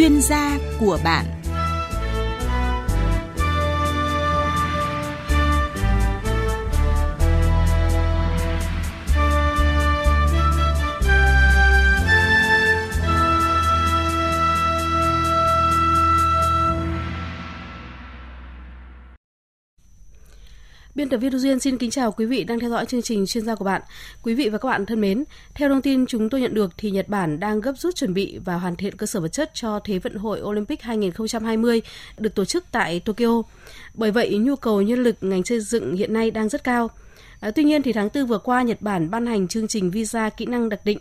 chuyên gia của bạn. Biên tập viên Duyên xin kính chào quý vị đang theo dõi chương trình chuyên gia của bạn. Quý vị và các bạn thân mến, theo thông tin chúng tôi nhận được thì Nhật Bản đang gấp rút chuẩn bị và hoàn thiện cơ sở vật chất cho Thế vận hội Olympic 2020 được tổ chức tại Tokyo. Bởi vậy, nhu cầu nhân lực ngành xây dựng hiện nay đang rất cao. À, tuy nhiên thì tháng 4 vừa qua Nhật Bản ban hành chương trình visa kỹ năng đặc định.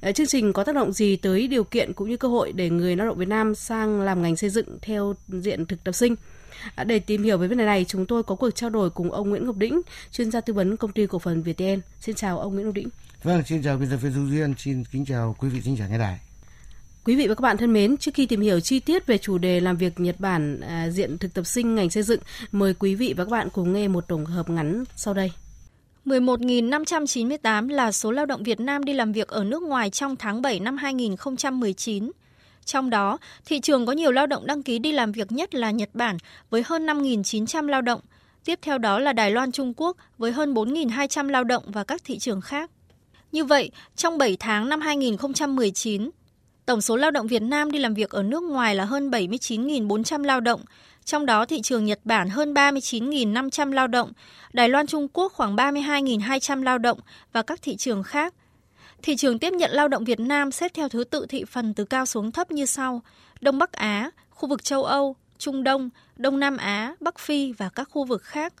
À, chương trình có tác động gì tới điều kiện cũng như cơ hội để người lao động Việt Nam sang làm ngành xây dựng theo diện thực tập sinh? À, để tìm hiểu về vấn đề này, chúng tôi có cuộc trao đổi cùng ông Nguyễn Ngọc Đĩnh, chuyên gia tư vấn công ty cổ phần VTN. Xin chào ông Nguyễn Ngọc Đĩnh. Vâng, xin chào biên tập viên Du Duyên, xin kính chào quý vị thính giả nghe đài. Quý vị và các bạn thân mến, trước khi tìm hiểu chi tiết về chủ đề làm việc Nhật Bản à, diện thực tập sinh ngành xây dựng, mời quý vị và các bạn cùng nghe một tổng hợp ngắn sau đây. 11.598 là số lao động Việt Nam đi làm việc ở nước ngoài trong tháng 7 năm 2019. Trong đó, thị trường có nhiều lao động đăng ký đi làm việc nhất là Nhật Bản với hơn 5.900 lao động. Tiếp theo đó là Đài Loan Trung Quốc với hơn 4.200 lao động và các thị trường khác. Như vậy, trong 7 tháng năm 2019, tổng số lao động Việt Nam đi làm việc ở nước ngoài là hơn 79.400 lao động, trong đó thị trường Nhật Bản hơn 39.500 lao động, Đài Loan Trung Quốc khoảng 32.200 lao động và các thị trường khác. Thị trường tiếp nhận lao động Việt Nam xếp theo thứ tự thị phần từ cao xuống thấp như sau: Đông Bắc Á, khu vực châu Âu, Trung Đông, Đông Nam Á, Bắc Phi và các khu vực khác.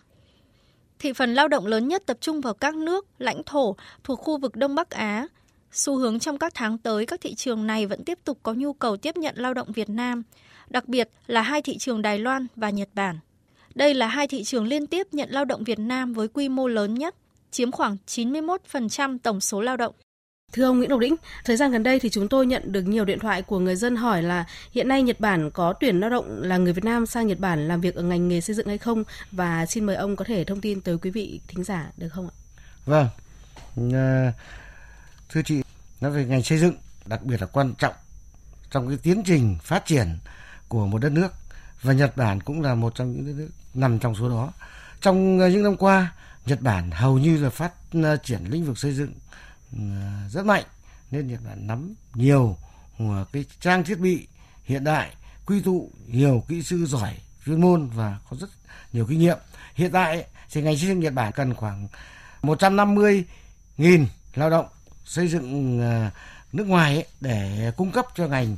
Thị phần lao động lớn nhất tập trung vào các nước, lãnh thổ thuộc khu vực Đông Bắc Á. Xu hướng trong các tháng tới, các thị trường này vẫn tiếp tục có nhu cầu tiếp nhận lao động Việt Nam, đặc biệt là hai thị trường Đài Loan và Nhật Bản. Đây là hai thị trường liên tiếp nhận lao động Việt Nam với quy mô lớn nhất, chiếm khoảng 91% tổng số lao động. Thưa ông Nguyễn Ngọc Đĩnh, thời gian gần đây thì chúng tôi nhận được nhiều điện thoại của người dân hỏi là hiện nay Nhật Bản có tuyển lao động là người Việt Nam sang Nhật Bản làm việc ở ngành nghề xây dựng hay không và xin mời ông có thể thông tin tới quý vị thính giả được không ạ? Vâng, ờ, thưa chị, nói về ngành xây dựng đặc biệt là quan trọng trong cái tiến trình phát triển của một đất nước và Nhật Bản cũng là một trong những đất nước nằm trong số đó. Trong ờ, những năm qua, Nhật Bản hầu như là phát ờ, triển lĩnh vực xây dựng Ờ, rất mạnh. Nên Nhật Bản nắm nhiều ờ, cái trang thiết bị hiện đại, quy tụ nhiều kỹ sư giỏi, chuyên môn và có rất nhiều kinh nghiệm. Hiện tại thì ngành xây dựng Nhật Bản cần khoảng 150 nghìn lao động xây dựng ờ, nước ngoài để cung cấp cho ngành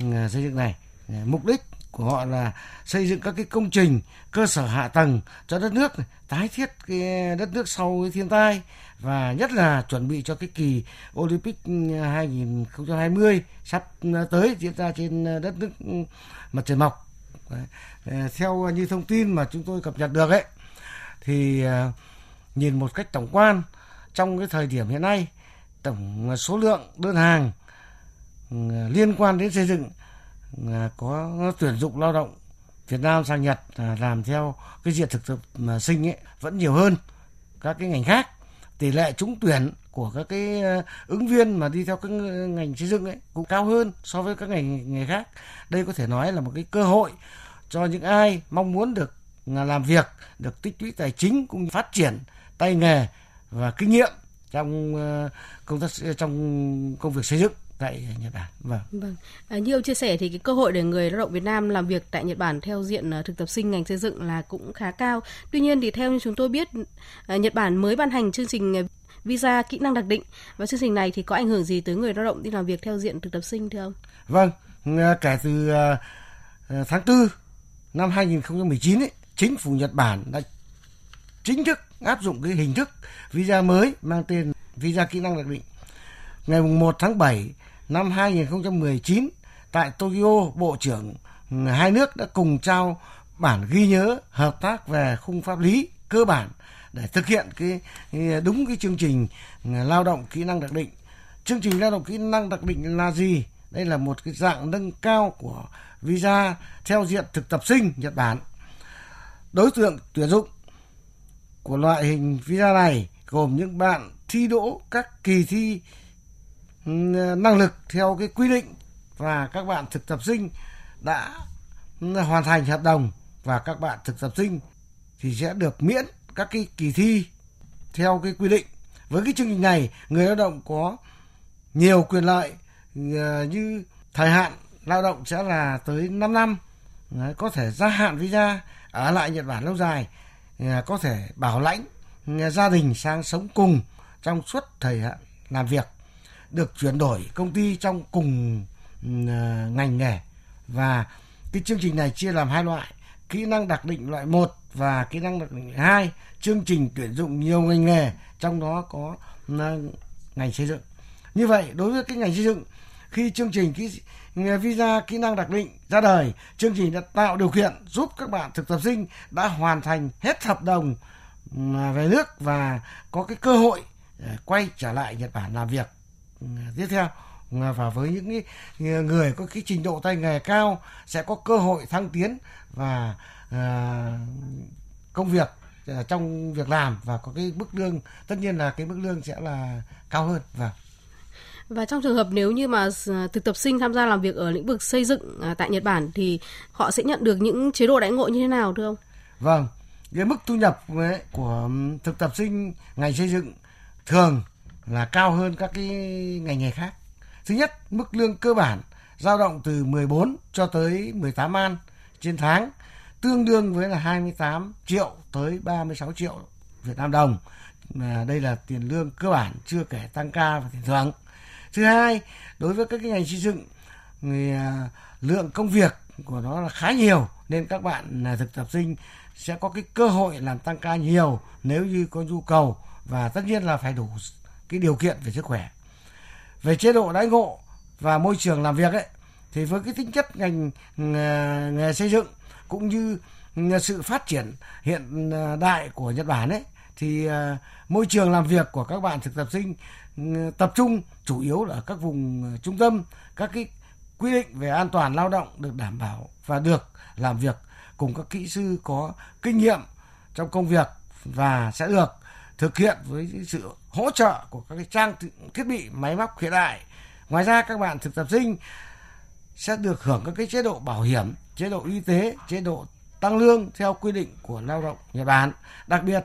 xây dựng này. Mục đích của họ là xây dựng các cái công trình, cơ sở hạ tầng cho đất nước tái thiết cái đất nước sau cái thiên tai và nhất là chuẩn bị cho cái kỳ Olympic ừ, 2020 sắp ừ, tới diễn ra trên đất nước ừ, mặt trời mọc. Đấy. Ờ, theo như thông tin mà chúng tôi cập nhật được ấy, thì ờ, nhìn một cách tổng quan, trong cái thời điểm hiện nay, tổng số lượng đơn hàng liên quan đến xây dựng ờ, có tuyển dụng lao động Việt Nam sang Nhật ờ, làm theo cái diện thực tập ờ, sinh ấy vẫn nhiều hơn các cái ngành khác tỷ lệ trúng tuyển của các cái ờ, ứng viên mà đi theo các ngành xây dựng ấy cũng cao hơn so với các ngành nghề khác. Đây có thể nói là một cái cơ hội cho những ai mong muốn được làm việc, được tích lũy tài chính cũng như phát triển tay nghề và kinh nghiệm trong công tác trong công việc xây dựng tại Nhật Bản. Vâng. Vâng. À, như ông chia sẻ thì cái cơ hội để người lao động Việt Nam làm việc tại Nhật Bản theo diện uh, thực tập sinh ngành xây dựng là cũng khá cao. Tuy nhiên thì theo như chúng tôi biết, uh, Nhật Bản mới ban hành chương trình uh, visa kỹ năng đặc định và chương trình này thì có ảnh hưởng gì tới người lao động đi làm việc theo diện thực tập sinh thưa ông? Vâng, kể từ tháng 4 năm 2019 ấy, chính phủ Nhật Bản đã chính thức áp dụng cái hình thức visa mới mang tên visa kỹ năng đặc định. Ngày 1 tháng 7 năm 2019 tại Tokyo, Bộ trưởng hai nước đã cùng trao bản ghi nhớ hợp tác về khung pháp lý cơ bản để thực hiện cái, đúng cái chương trình ừ, lao động kỹ năng đặc định. Chương trình lao động kỹ năng đặc định là gì? Đây là một cái dạng nâng cao của visa theo diện thực tập sinh Nhật Bản. Đối tượng tuyển dụng của loại hình visa này gồm những bạn thi đỗ các kỳ thi năng lực theo cái quy định và các bạn thực tập sinh đã hoàn thành hợp đồng và các bạn thực tập sinh thì sẽ được miễn các cái kỳ thi theo cái quy định. Với cái chương trình này, người lao động có nhiều quyền lợi ờ, như thời hạn lao động sẽ là tới 5 năm, có thể gia hạn visa, ở lại Nhật Bản lâu dài, ờ, có thể bảo lãnh gia đình sang sống cùng trong suốt thời hạn làm việc, được chuyển đổi công ty trong cùng ừ, à, ngành nghề. Và cái chương trình này chia làm hai loại, kỹ năng đặc định loại 1 và kỹ năng đặc định hai. Chương trình tuyển dụng nhiều ngành nghề, trong đó có ừ, ngành xây dựng. Như vậy, đối với cái ngành xây dựng, khi chương trình kỹ visa kỹ năng đặc định ra đời, chương trình đã tạo điều kiện giúp các bạn thực tập sinh đã hoàn thành hết hợp đồng ừ, về nước và có cái cơ hội ờ, quay trở lại Nhật Bản làm việc tiếp theo và với những người có cái trình độ tay nghề cao sẽ có cơ hội thăng tiến và à, công việc à, trong việc làm và có cái mức lương tất nhiên là cái mức lương sẽ là cao hơn. Và và trong trường hợp nếu như mà thực tập sinh tham gia làm việc ở lĩnh vực xây dựng à, tại Nhật Bản thì họ sẽ nhận được những chế độ đãi ngộ như thế nào thưa ông? Vâng, cái mức thu nhập của thực tập sinh ngành xây dựng thường là cao hơn các cái ngành nghề khác. Thứ nhất, mức lương cơ bản dao động từ 14 cho tới 18 an trên tháng, tương đương với là 28 triệu tới 36 triệu Việt Nam đồng. À, đây là tiền lương cơ bản chưa kể tăng ca và tiền thưởng. Thứ hai, đối với các cái ngành xây dựng thì à, lượng công việc của nó là khá nhiều nên các bạn là thực tập sinh sẽ có cái cơ hội làm tăng ca nhiều nếu như có nhu cầu và tất nhiên là phải đủ cái điều kiện về sức khỏe. Về chế độ đãi ngộ và môi trường làm việc ấy, thì với cái tính chất ngành, nghề xây dựng cũng như sự phát triển hiện à, đại của Nhật Bản ấy, thì à, môi trường làm việc của các bạn thực tập sinh ừ, tập trung chủ yếu là ở các vùng trung tâm, các cái quy định về an toàn lao động được đảm bảo và được làm việc cùng các kỹ sư có kinh nghiệm trong công việc và sẽ được thực hiện với sự hỗ trợ của các cái trang thiết bị máy móc hiện đại. Ngoài ra các bạn thực tập sinh sẽ được hưởng các cái chế độ bảo hiểm, chế độ y tế, chế độ tăng lương theo quy định của lao động Nhật Bản. Đặc biệt,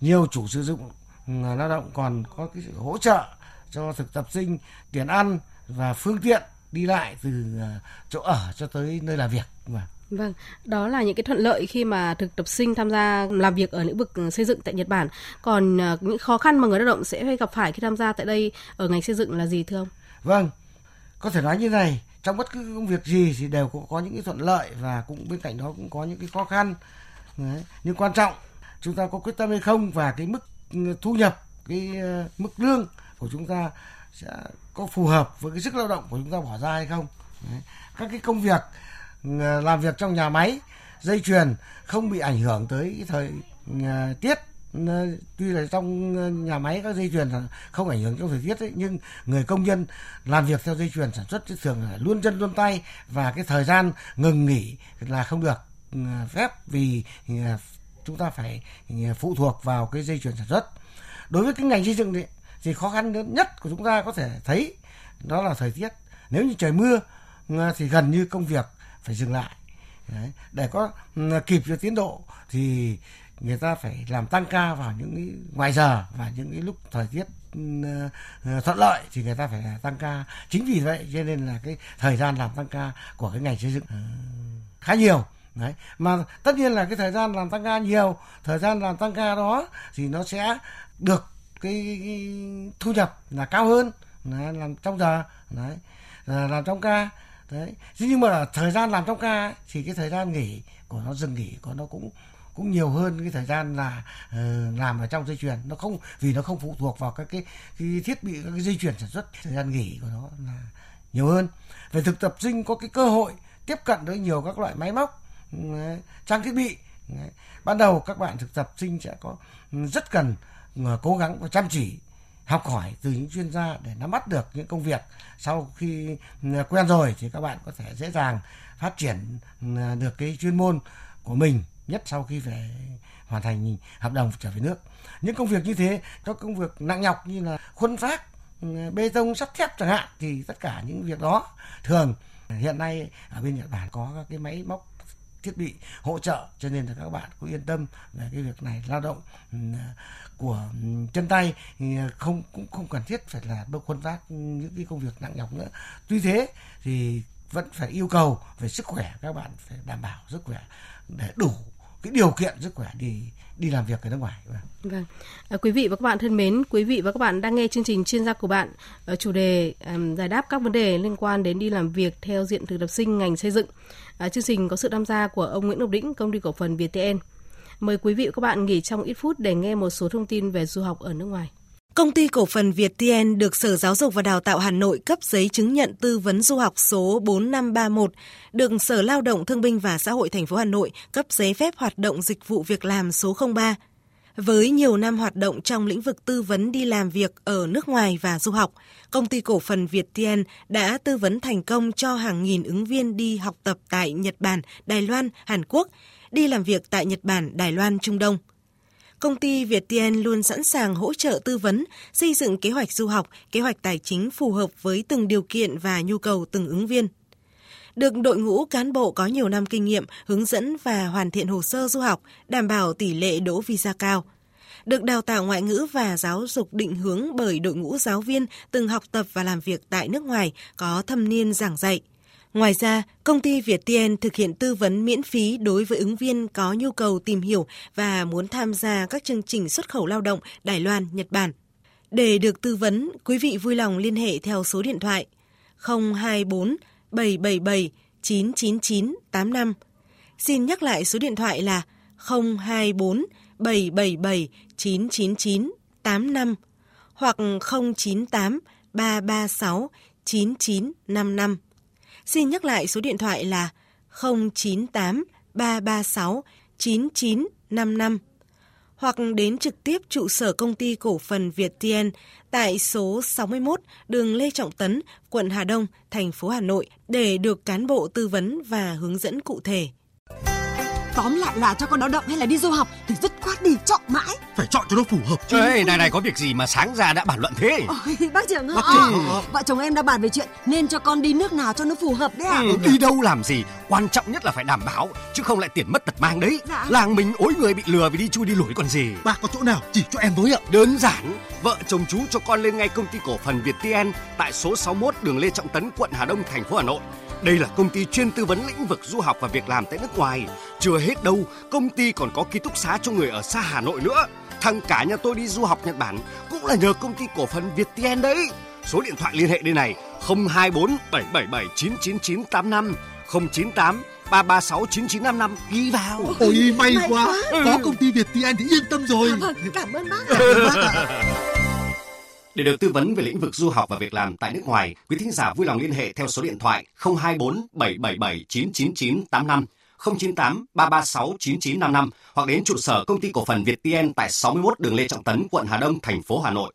nhiều chủ sử dụng ừ, lao động còn có cái sự hỗ trợ cho thực tập sinh tiền ăn và phương tiện đi lại từ ờ, chỗ ở cho tới nơi làm việc. Vâng. Vâng. Đó là những cái thuận lợi khi mà thực tập sinh tham gia làm việc ở lĩnh vực xây dựng tại Nhật Bản. Còn ờ, những khó khăn mà người lao động sẽ phải gặp phải khi tham gia tại đây ở ngành xây dựng là gì thưa ông? Vâng, có thể nói như này, trong bất cứ công việc gì thì đều có, có những cái thuận lợi và cũng bên cạnh đó cũng có những cái khó khăn. Đấy. Nhưng quan trọng chúng ta có quyết tâm hay không và cái mức ừ, thu nhập, cái ờ, mức lương của chúng ta sẽ có phù hợp với cái sức lao động của chúng ta bỏ ra hay không. Đấy. Các cái công việc Ờ, làm việc trong nhà máy dây chuyền không bị ảnh hưởng tới thời ờ, tiết. Ờ, tuy là trong nhà máy các dây chuyền không ảnh hưởng trong thời tiết ấy, nhưng người công nhân làm việc theo dây chuyền sản xuất thường là luôn chân luôn tay và cái thời gian ngừng nghỉ là không được phép vì chúng ta phải phụ thuộc vào cái dây chuyền sản xuất. Đối với cái ngành xây dựng thì, thì khó khăn nhất của chúng ta có thể thấy đó là thời tiết. Nếu như trời mưa thì gần như công việc phải dừng lại. Đấy. để có kịp cho tiến độ thì người ta phải làm tăng ca vào những cái ngoài giờ và những cái lúc thời tiết ờ, ờ, thuận lợi thì người ta phải tăng ca. Chính vì vậy cho nên là cái thời gian làm tăng ca của cái ngành xây dựng ờ, khá nhiều. Đấy mà tất nhiên là cái thời gian làm tăng ca nhiều thời gian làm tăng ca đó thì nó sẽ được cái, cái thu nhập là cao hơn đấy, làm trong giờ đấy làm trong ca đấy. Nhưng mà thời gian làm trong ca ấy, thì cái thời gian nghỉ của nó dừng nghỉ của nó cũng cũng nhiều hơn cái thời gian là uh, làm ở trong dây chuyền. Nó không vì nó không phụ thuộc vào các cái, cái thiết bị các cái dây chuyền sản xuất thời gian nghỉ của nó là nhiều hơn. Về thực tập sinh có cái cơ hội tiếp cận với nhiều các loại máy móc trang thiết bị ban đầu các bạn thực tập sinh sẽ có ừ, rất cần ờ, cố gắng và chăm chỉ học hỏi từ những chuyên gia để nắm bắt được những công việc. Sau khi ừ, quen rồi thì các bạn có thể dễ dàng phát triển ừ, được cái chuyên môn của mình, nhất sau khi về hoàn thành hợp đồng trở về nước. Những công việc như thế các công việc nặng nhọc như là khuân phát ừ, bê tông sắt thép chẳng hạn, thì tất cả những việc đó thường, hiện nay ở bên Nhật Bản có các cái máy móc thiết bị hỗ trợ. Cho nên là các bạn cũng yên tâm về cái việc này. Lao động ừ, của ừ, chân tay không, cũng không cần thiết phải là bước khuân vác những cái công việc nặng nhọc nữa. Tuy thế thì vẫn phải yêu cầu về sức khỏe. Các bạn phải đảm bảo sức khỏe để đủ cái điều kiện sức khỏe đi đi làm việc ở nước ngoài. Vâng. vâng. À, quý vị và các bạn thân mến, quý vị và các bạn đang nghe chương trình chuyên gia của bạn ở chủ đề um, giải đáp các vấn đề liên quan đến đi làm việc theo diện thực tập sinh ngành xây dựng. À, chương trình có sự tham gia của ông Nguyễn Ngọc Đĩnh, công ty cổ phần VTN. Mời quý vị và các bạn nghỉ trong ít phút để nghe một số thông tin về du học ở nước ngoài. Công ty cổ phần Việt TN được Sở Giáo dục và Đào tạo Hà Nội cấp giấy chứng nhận tư vấn du học số 4531, được Sở Lao động Thương binh và Xã hội thành phố Hà Nội cấp giấy phép hoạt động dịch vụ việc làm số 03. Với nhiều năm hoạt động trong lĩnh vực tư vấn đi làm việc ở nước ngoài và du học, công ty cổ phần Việt TN đã tư vấn thành công cho hàng nghìn ứng viên đi học tập tại Nhật Bản, Đài Loan, Hàn Quốc, đi làm việc tại Nhật Bản, Đài Loan, Trung Đông – công ty VietTN luôn sẵn sàng hỗ trợ tư vấn, xây dựng kế hoạch du học, kế hoạch tài chính phù hợp với từng điều kiện và nhu cầu từng ứng viên. Được đội ngũ cán bộ có nhiều năm kinh nghiệm hướng dẫn và hoàn thiện hồ sơ du học, đảm bảo tỷ lệ đỗ visa cao. Được đào tạo ngoại ngữ và giáo dục định hướng bởi đội ngũ giáo viên từng học tập và làm việc tại nước ngoài có thâm niên giảng dạy – Ngoài ra, công ty VietTN thực hiện tư vấn miễn phí đối với ứng viên có nhu cầu tìm hiểu và muốn tham gia các chương trình xuất khẩu lao động Đài Loan, Nhật Bản. Để được tư vấn, quý vị vui lòng liên hệ theo số điện thoại 024 777 999 85. Xin nhắc lại số điện thoại là 024 777 999 85 hoặc 098 336 9955. Xin nhắc lại số điện thoại là 098 336 9955 hoặc đến trực tiếp trụ sở công ty cổ phần Việt Tiên tại số 61 đường Lê Trọng Tấn, quận Hà Đông, thành phố Hà Nội để được cán bộ tư vấn và hướng dẫn cụ thể. Tóm lại là cho con lao động hay là đi du học thì dứt khoát đi chọn mãi. Phải chọn cho nó phù hợp chứ. Ê, này này có việc gì mà sáng ra đã bàn luận thế? Ôi, bác trưởng ơi, ờ, vợ chồng em đã bàn về chuyện nên cho con đi nước nào cho nó phù hợp đấy à. Ừ, đi đâu làm gì, quan trọng nhất là phải đảm bảo chứ không lại tiền mất tật mang đấy. Dạ. Làng mình ối người bị lừa vì đi chui đi lủi còn gì. Bác có chỗ nào chỉ cho em với ạ? Đơn giản, vợ chồng chú cho con lên ngay công ty cổ phần Việt VietTN tại số 61 đường Lê Trọng Tấn, quận Hà Đông, thành phố Hà Nội đây là công ty chuyên tư vấn lĩnh vực du học và việc làm tại nước ngoài. Chưa hết đâu, công ty còn có ký túc xá cho người ở xa Hà Nội nữa. Thằng cả nhà tôi đi du học Nhật Bản cũng là nhờ công ty cổ phần VietTN đấy. Số điện thoại liên hệ đây này 024 777 99985 098 336 9955 ghi vào. Ôi may, may quá. quá. Có công ty VietTN thì yên tâm rồi. À, vâng, cảm ơn bác. Cảm ơn bác để được tư vấn về lĩnh vực du học và việc làm tại nước ngoài, quý thính giả vui lòng liên hệ theo số điện thoại 024 777 999 85 098 336 9955 hoặc đến trụ sở công ty cổ phần Việt VietTN tại 61 đường Lê Trọng Tấn, quận Hà Đông, thành phố Hà Nội.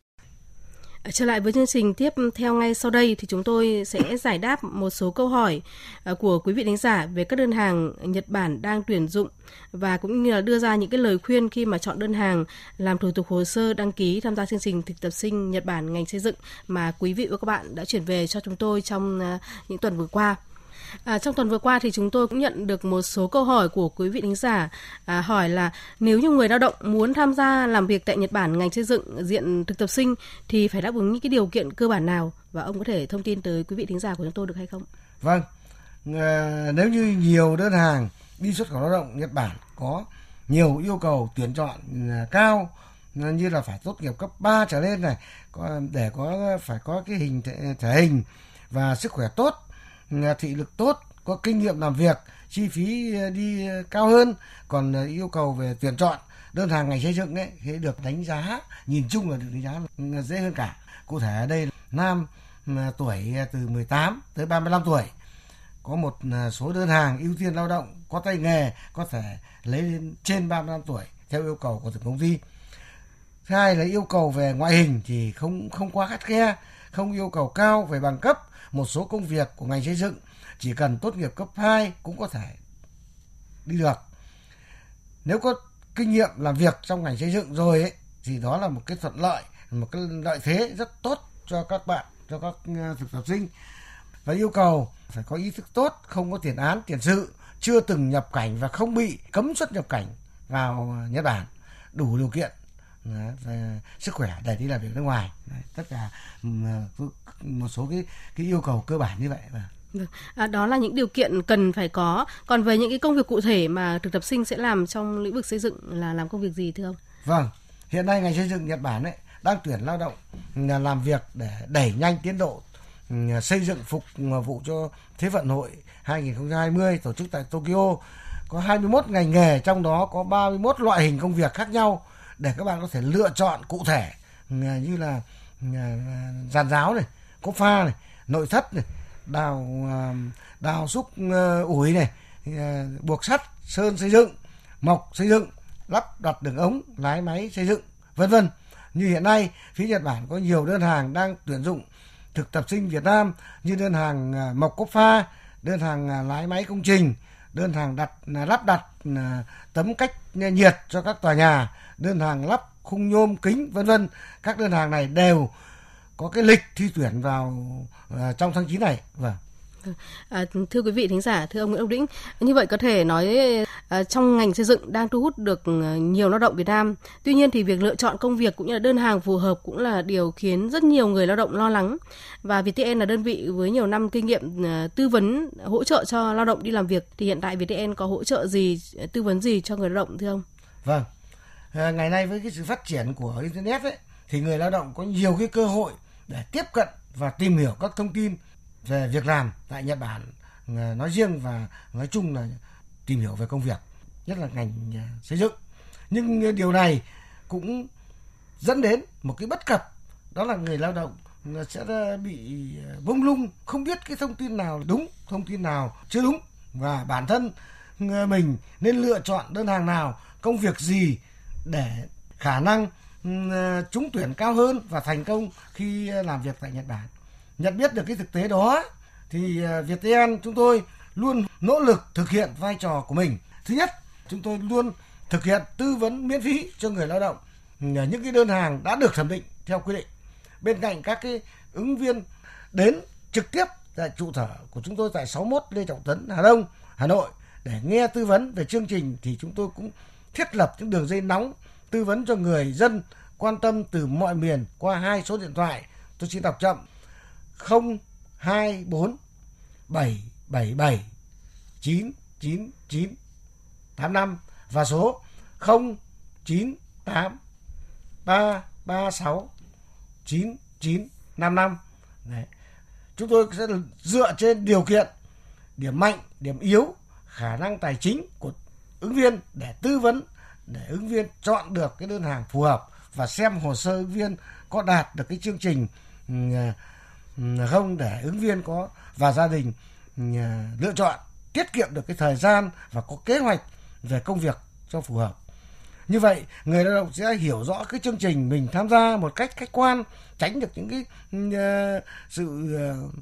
Ờ, trở lại với chương trình tiếp theo ngay sau đây thì chúng tôi sẽ giải đáp một số câu hỏi ờ, của quý vị đánh giả về các đơn hàng Nhật Bản đang tuyển dụng và cũng như là đưa ra những cái lời khuyên khi mà chọn đơn hàng làm thủ tục hồ sơ đăng ký tham gia chương trình thực tập sinh Nhật Bản ngành xây dựng mà quý vị và các bạn đã chuyển về cho chúng tôi trong ờ, những tuần vừa qua. À, trong tuần vừa qua thì chúng tôi cũng nhận được một số câu hỏi của quý vị thính giả à, hỏi là nếu như người lao động muốn tham gia làm việc tại Nhật Bản ngành xây dựng diện thực tập sinh thì phải đáp ứng những cái điều kiện cơ bản nào và ông có thể thông tin tới quý vị thính giả của chúng tôi được hay không? Vâng, à, nếu như nhiều đơn hàng đi xuất khẩu lao động Nhật Bản có nhiều yêu cầu tuyển chọn à, cao à, như là phải tốt nghiệp cấp 3 trở lên này để có phải có cái hình thể, thể hình và sức khỏe tốt thị lực tốt, có kinh nghiệm làm việc, chi phí ờ, đi ờ, cao hơn, còn ờ, yêu cầu về tuyển chọn, đơn hàng ngành xây dựng ấy thì được đánh giá, nhìn chung là được đánh giá dễ hơn cả. Cụ thể ở đây nam tuổi từ 18 tới 35 tuổi, có một số đơn hàng ưu tiên lao động, có tay nghề, có thể lấy lên trên 35 tuổi, theo yêu cầu của từng công ty. Thứ hai là yêu cầu về ngoại hình thì không không quá khắt khe, không yêu cầu cao về bằng cấp một số công việc của ngành xây dựng chỉ cần tốt nghiệp cấp 2 cũng có thể đi được. Nếu có kinh nghiệm làm việc trong ngành xây dựng rồi ấy, thì đó là một cái thuận lợi, một cái lợi thế rất tốt cho các bạn, cho các ờ, thực tập sinh. và yêu cầu phải có ý thức tốt, không có tiền án, tiền sự, chưa từng nhập cảnh và không bị cấm xuất nhập cảnh vào Nhật Bản, đủ điều kiện về sức khỏe để đi làm việc nước ngoài. tất cả một số cái cái yêu cầu cơ bản như vậy. Vâng. À, đó là những điều kiện cần phải có. Còn về những cái công việc cụ thể mà thực tập sinh sẽ làm trong lĩnh vực xây dựng là làm công việc gì thưa ông? Vâng, hiện nay ngành xây dựng Nhật Bản ấy đang tuyển lao động làm việc để đẩy nhanh tiến độ xây dựng phục vụ cho Thế vận hội 2020 tổ chức tại Tokyo có 21 ngành nghề trong đó có 31 loại hình công việc khác nhau để các bạn có thể lựa chọn cụ thể ờ, như là ờ, giàn giáo này, cốt pha này, nội thất này, đào ờ, đào xúc ủi này, buộc sắt, sơn xây dựng, mộc xây dựng, lắp đặt đường ống, lái máy xây dựng, vân vân. Như hiện nay, phía Nhật Bản có nhiều đơn hàng đang tuyển dụng thực tập sinh Việt Nam như đơn hàng mộc cốt pha, đơn hàng lái máy công trình, đơn hàng đặt à, lắp đặt à, tấm cách nhiệt cho các tòa nhà, đơn hàng lắp khung nhôm kính vân vân. Các đơn hàng này đều có cái lịch thi tuyển vào à, trong tháng 9 này. Vâng. À, thưa quý vị thính giả, thưa ông Nguyễn Ông Đĩnh, như vậy có thể nói à, trong ngành xây dựng đang thu hút được à, nhiều lao động Việt Nam. Tuy nhiên thì việc lựa chọn công việc cũng như là đơn hàng phù hợp cũng là điều khiến rất nhiều người lao động lo lắng. Và VTN là đơn vị với nhiều năm kinh nghiệm à, tư vấn hỗ trợ cho lao động đi làm việc thì hiện tại VTN có hỗ trợ gì, tư vấn gì cho người lao động thưa ông? Vâng. À, ngày nay với cái sự phát triển của internet ấy thì người lao động có nhiều cái cơ hội để tiếp cận và tìm hiểu các thông tin về việc làm tại Nhật Bản ờ, nói riêng và nói chung là tìm hiểu về công việc, nhất là ngành ờ, xây dựng nhưng ờ, điều này cũng dẫn đến một cái bất cập, đó là người lao động sẽ bị bông lung, không biết cái thông tin nào đúng, thông tin nào chưa đúng và bản thân mình nên lựa chọn đơn hàng nào, công việc gì để khả năng trúng tuyển cao hơn và thành công khi làm việc tại Nhật Bản. Nhận biết được cái thực tế đó thì à, Viettel chúng tôi luôn nỗ lực thực hiện vai trò của mình. Thứ nhất, chúng tôi luôn thực hiện tư vấn miễn phí cho người lao động những cái đơn hàng đã được thẩm định theo quy định. Bên cạnh các cái ứng viên đến trực tiếp tại trụ sở của chúng tôi tại 61 Lê Trọng Tấn, Hà Đông, Hà Nội để nghe tư vấn về chương trình thì chúng tôi cũng thiết lập những đường dây nóng tư vấn cho người dân quan tâm từ mọi miền qua hai số điện thoại. Tôi xin đọc chậm. 024 777 999 85 và số 098 336 9955. Đấy. Chúng tôi sẽ dựa trên điều kiện điểm mạnh, điểm yếu, khả năng tài chính của ứng viên để tư vấn để ứng viên chọn được cái đơn hàng phù hợp và xem hồ sơ ứng viên có đạt được cái chương trình ừ, không để ứng viên có và gia đình à, lựa chọn tiết kiệm được cái thời gian và có kế hoạch về công việc cho phù hợp. Như vậy, người lao động sẽ hiểu rõ cái chương trình mình tham gia một cách khách quan, tránh được những cái uh, sự uh,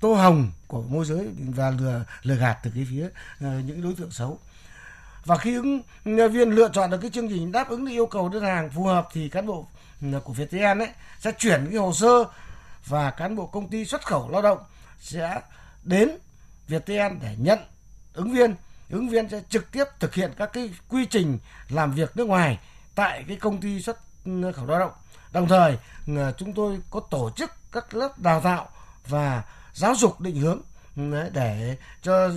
tô hồng của môi giới và lừa lừa gạt từ cái phía uh, những đối tượng xấu và khi ứng viên lựa chọn được cái chương trình đáp ứng được yêu cầu đơn hàng phù hợp thì cán bộ của Viettel ấy sẽ chuyển cái hồ sơ và cán bộ công ty xuất khẩu lao động sẽ đến Viettel để nhận ứng viên ứng viên sẽ trực tiếp thực hiện các cái quy trình làm việc nước ngoài tại cái công ty xuất khẩu lao động đồng thời ờ, chúng tôi có tổ chức các lớp đào tạo và giáo dục định hướng ừ, để cho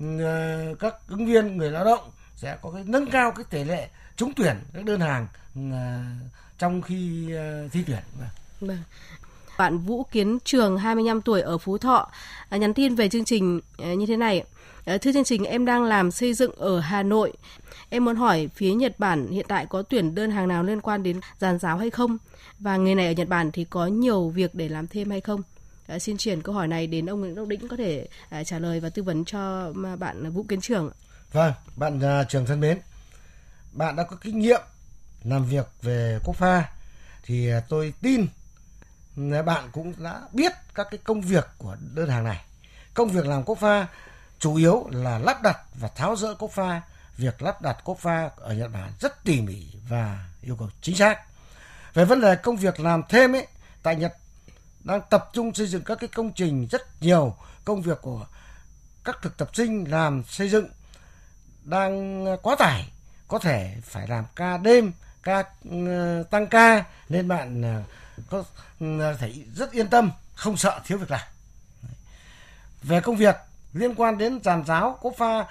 ừ, các ứng viên, người lao động sẽ có cái nâng cao cái tỷ lệ trúng tuyển các đơn hàng ừ, trong khi ờ, thi tuyển. Vâng. vâng. Bạn Vũ Kiến Trường 25 tuổi ở Phú Thọ à, nhắn tin về chương trình à, như thế này. À, thưa chương trình em đang làm xây dựng ở Hà Nội. Em muốn hỏi phía Nhật Bản hiện tại có tuyển đơn hàng nào liên quan đến giàn giáo hay không? Và nghề này ở Nhật Bản thì có nhiều việc để làm thêm hay không? Xin chuyển câu hỏi này đến ông Nguyễn Đốc Đĩnh có thể trả lời và tư vấn cho bạn Vũ Kiến Trường. Vâng, bạn uh, trường thân mến, bạn đã có kinh nghiệm làm việc về quốc pha thì tôi tin bạn cũng đã biết các cái công việc của đơn hàng này. Công việc làm cốc pha chủ yếu là lắp đặt và tháo rỡ cốc pha. Việc lắp đặt cốc pha ở Nhật Bản rất tỉ mỉ và yêu cầu chính xác. Về vấn đề công việc làm thêm ấy, tại Nhật đang tập trung xây dựng các cái công trình rất nhiều công việc của các thực tập sinh làm xây dựng đang quá tải có thể phải làm ca đêm ca ừ, tăng ca nên bạn à, có ừ, thể rất yên tâm không sợ thiếu việc làm về công việc liên quan đến giàn giáo có pha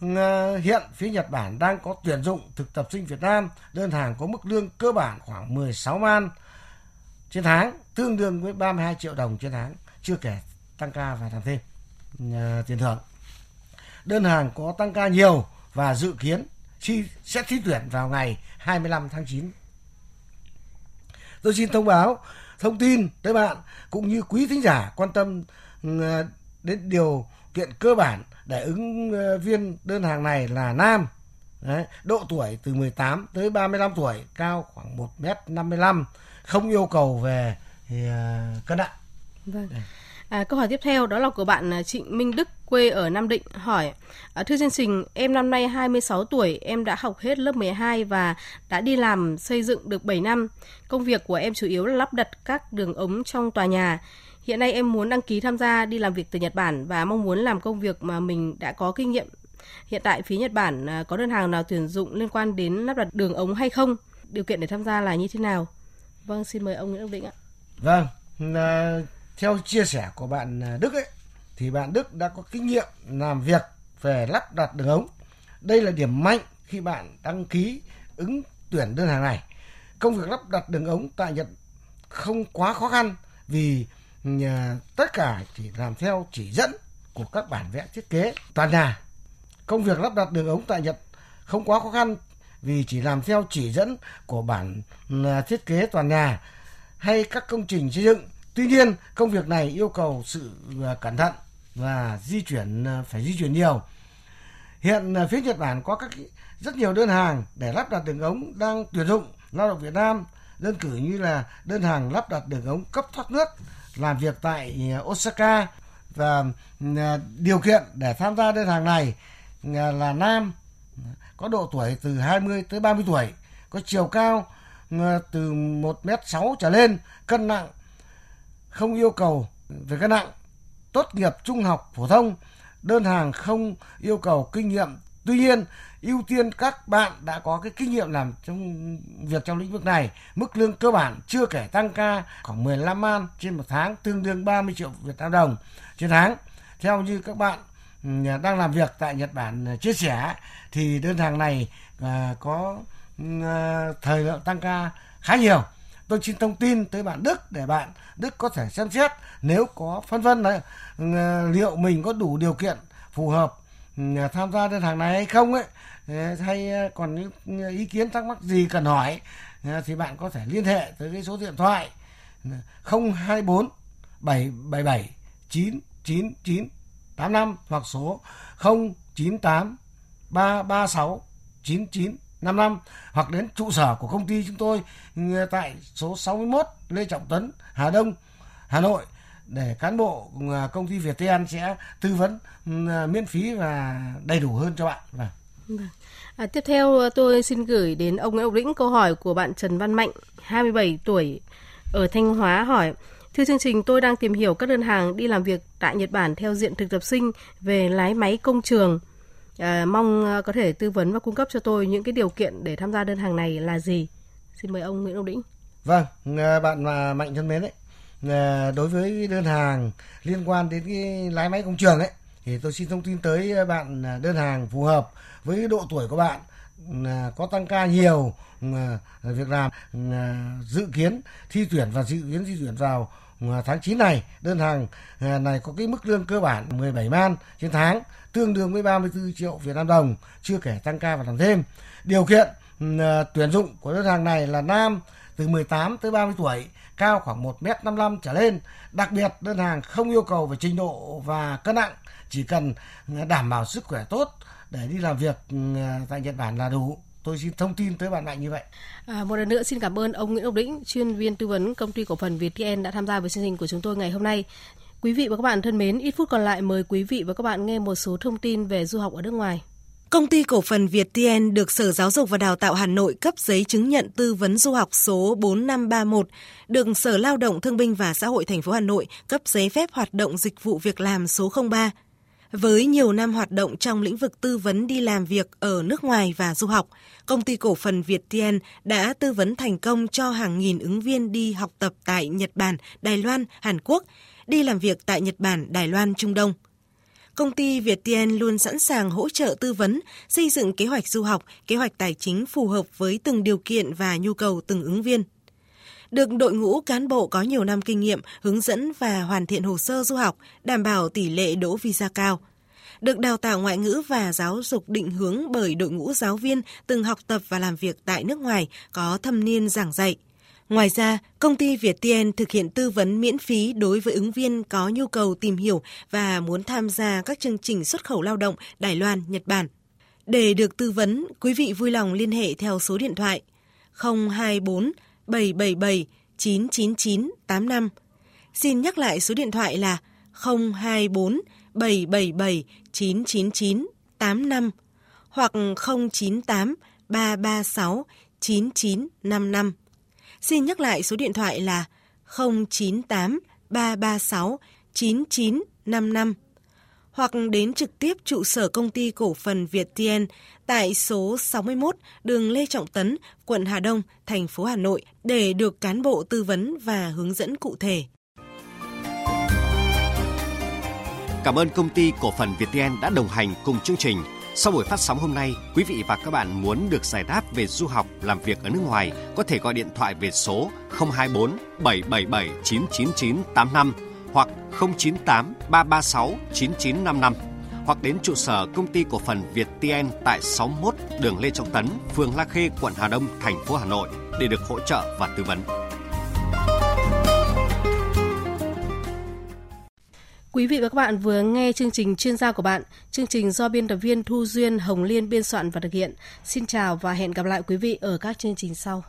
ừ, hiện phía Nhật Bản đang có tuyển dụng thực tập sinh Việt Nam đơn hàng có mức lương cơ bản khoảng 16 man trên tháng tương đương với 32 triệu đồng trên tháng chưa kể tăng ca và làm thêm uh, tiền thưởng đơn hàng có tăng ca nhiều và dự kiến chi sẽ thi tuyển vào ngày 25 tháng 9. Tôi xin thông báo thông tin tới bạn cũng như quý thính giả quan tâm ừ, đến điều kiện cơ bản để ứng ờ, viên đơn hàng này là nam. Đấy, độ tuổi từ 18 tới 35 tuổi, cao khoảng 1m55, không yêu cầu về thì, uh, cân nặng. Vâng. À, câu hỏi tiếp theo đó là của bạn à, Trịnh Minh Đức quê ở Nam Định hỏi à, Thưa chương trình, em năm nay 26 tuổi, em đã học hết lớp 12 và đã đi làm xây dựng được 7 năm. Công việc của em chủ yếu là lắp đặt các đường ống trong tòa nhà. Hiện nay em muốn đăng ký tham gia đi làm việc từ Nhật Bản và mong muốn làm công việc mà mình đã có kinh nghiệm. Hiện tại phía Nhật Bản à, có đơn hàng nào tuyển dụng liên quan đến lắp đặt đường ống hay không? Điều kiện để tham gia là như thế nào? Vâng, xin mời ông Nguyễn Đức Định ạ. Vâng, à, theo chia sẻ của bạn à, Đức ấy, thì bạn Đức đã có kinh nghiệm làm việc về lắp đặt đường ống. Đây là điểm mạnh khi bạn đăng ký ứng tuyển đơn hàng này. Công việc lắp đặt đường ống tại Nhật không quá khó khăn vì à, tất cả chỉ làm theo chỉ dẫn của các bản vẽ thiết kế toàn nhà. Công việc lắp đặt đường ống tại Nhật không quá khó khăn vì chỉ làm theo chỉ dẫn của bản à, thiết kế toàn nhà hay các công trình xây dựng Tuy nhiên, công việc này yêu cầu sự à, cẩn thận và di chuyển à, phải di chuyển nhiều. Hiện à, phía Nhật Bản có các rất nhiều đơn hàng để lắp đặt đường ống đang tuyển dụng lao động Việt Nam. Đơn cử như là đơn hàng lắp đặt đường ống cấp thoát nước làm việc tại Osaka và điều kiện để tham gia đơn hàng này là nam có độ tuổi từ 20 tới 30 tuổi, có chiều cao từ 1m6 trở lên, cân nặng không yêu cầu về cân nặng, tốt nghiệp trung học phổ thông, đơn hàng không yêu cầu kinh nghiệm. Tuy nhiên, ưu tiên các bạn đã có cái kinh nghiệm làm trong việc trong lĩnh vực này. Mức lương cơ bản chưa kể tăng ca khoảng 15 man trên một tháng, tương đương 30 triệu Việt Nam đồng trên tháng. Theo như các bạn ừ, đang làm việc tại Nhật Bản ừ, chia sẻ thì đơn hàng này à, có ừ, à, thời lượng tăng ca khá nhiều tôi xin thông tin tới bạn Đức để bạn Đức có thể xem xét nếu có phân vân là ờ, liệu mình có đủ điều kiện phù hợp ừ, tham gia đơn hàng này hay không ấy. Hay ờ, còn những ờ, ý kiến thắc mắc gì cần hỏi thì bạn có thể liên hệ tới cái số điện thoại 024 777 999 85 hoặc số 098 336 99 5 năm hoặc đến trụ sở của công ty chúng tôi tại số 61 Lê Trọng Tấn, Hà Đông, Hà Nội để cán bộ à, công ty Viettel sẽ tư vấn ừ, à, miễn phí và đầy đủ hơn cho bạn. Vâng. vâng. À, tiếp theo à, tôi xin gửi đến ông Nguyễn Lĩnh câu hỏi của bạn Trần Văn Mạnh, 27 tuổi, ở Thanh Hóa hỏi Thưa chương trình, tôi đang tìm hiểu các đơn hàng đi làm việc tại Nhật Bản theo diện thực tập sinh về lái máy công trường – À, mong à, có thể tư vấn và cung cấp cho tôi những cái điều kiện để tham gia đơn hàng này là gì? Xin mời ông Nguyễn Đông Đĩnh. Vâng, à, bạn mà mạnh thân mến đấy. À, đối với đơn hàng liên quan đến cái lái máy công trường ấy thì tôi xin thông tin tới bạn đơn hàng phù hợp với độ tuổi của bạn có tăng ca nhiều việc làm dự kiến thi tuyển và dự kiến thi tuyển vào tháng 9 này đơn hàng này có cái mức lương cơ bản 17 man trên tháng tương đương với 34 triệu Việt Nam đồng, chưa kể tăng ca và làm thêm. Điều kiện ừ, à, tuyển dụng của đơn hàng này là nam từ 18 tới 30 tuổi, cao khoảng 1m55 trở lên. Đặc biệt đơn hàng không yêu cầu về trình độ và cân nặng, chỉ cần ừ, đảm bảo sức khỏe tốt để đi làm việc ừ, à, tại Nhật Bản là đủ tôi xin thông tin tới bạn mạnh như vậy. À, một lần nữa xin cảm ơn ông Nguyễn Ngọc Đĩnh, chuyên viên tư vấn công ty cổ phần ViettVN đã tham gia với chương trình của chúng tôi ngày hôm nay. Quý vị và các bạn thân mến, ít phút còn lại mời quý vị và các bạn nghe một số thông tin về du học ở nước ngoài. Công ty cổ phần Việt TN được Sở Giáo dục và Đào tạo Hà Nội cấp giấy chứng nhận tư vấn du học số 4531, được Sở Lao động Thương binh và Xã hội thành phố Hà Nội cấp giấy phép hoạt động dịch vụ việc làm số 03. Với nhiều năm hoạt động trong lĩnh vực tư vấn đi làm việc ở nước ngoài và du học, công ty cổ phần Việt TN đã tư vấn thành công cho hàng nghìn ứng viên đi học tập tại Nhật Bản, Đài Loan, Hàn Quốc, đi làm việc tại Nhật Bản, Đài Loan, Trung Đông công ty Viettel luôn sẵn sàng hỗ trợ tư vấn, xây dựng kế hoạch du học, kế hoạch tài chính phù hợp với từng điều kiện và nhu cầu từng ứng viên. Được đội ngũ cán bộ có nhiều năm kinh nghiệm hướng dẫn và hoàn thiện hồ sơ du học, đảm bảo tỷ lệ đỗ visa cao. Được đào tạo ngoại ngữ và giáo dục định hướng bởi đội ngũ giáo viên từng học tập và làm việc tại nước ngoài có thâm niên giảng dạy – Ngoài ra, công ty Viettel thực hiện tư vấn miễn phí đối với ứng viên có nhu cầu tìm hiểu và muốn tham gia các chương trình xuất khẩu lao động Đài Loan, Nhật Bản. Để được tư vấn, quý vị vui lòng liên hệ theo số điện thoại 024 777 999 85. Xin nhắc lại số điện thoại là 024 777 999 85 hoặc 098 336 9955. Xin nhắc lại số điện thoại là 098 336 9955 hoặc đến trực tiếp trụ sở công ty cổ phần Việt Tiên tại số 61 đường Lê Trọng Tấn, quận Hà Đông, thành phố Hà Nội để được cán bộ tư vấn và hướng dẫn cụ thể. Cảm ơn công ty cổ phần Việt Tiên đã đồng hành cùng chương trình sau buổi phát sóng hôm nay, quý vị và các bạn muốn được giải đáp về du học, làm việc ở nước ngoài, có thể gọi điện thoại về số 024 777 999 85 hoặc 098 336 9955 hoặc đến trụ sở công ty cổ phần Việt TN tại 61 đường Lê Trọng Tấn, phường La Khê, quận Hà Đông, thành phố Hà Nội để được hỗ trợ và tư vấn. Quý vị và các bạn vừa nghe chương trình chuyên gia của bạn. Chương trình do biên tập viên Thu Duyên, Hồng Liên biên soạn và thực hiện. Xin chào và hẹn gặp lại quý vị ở các chương trình sau.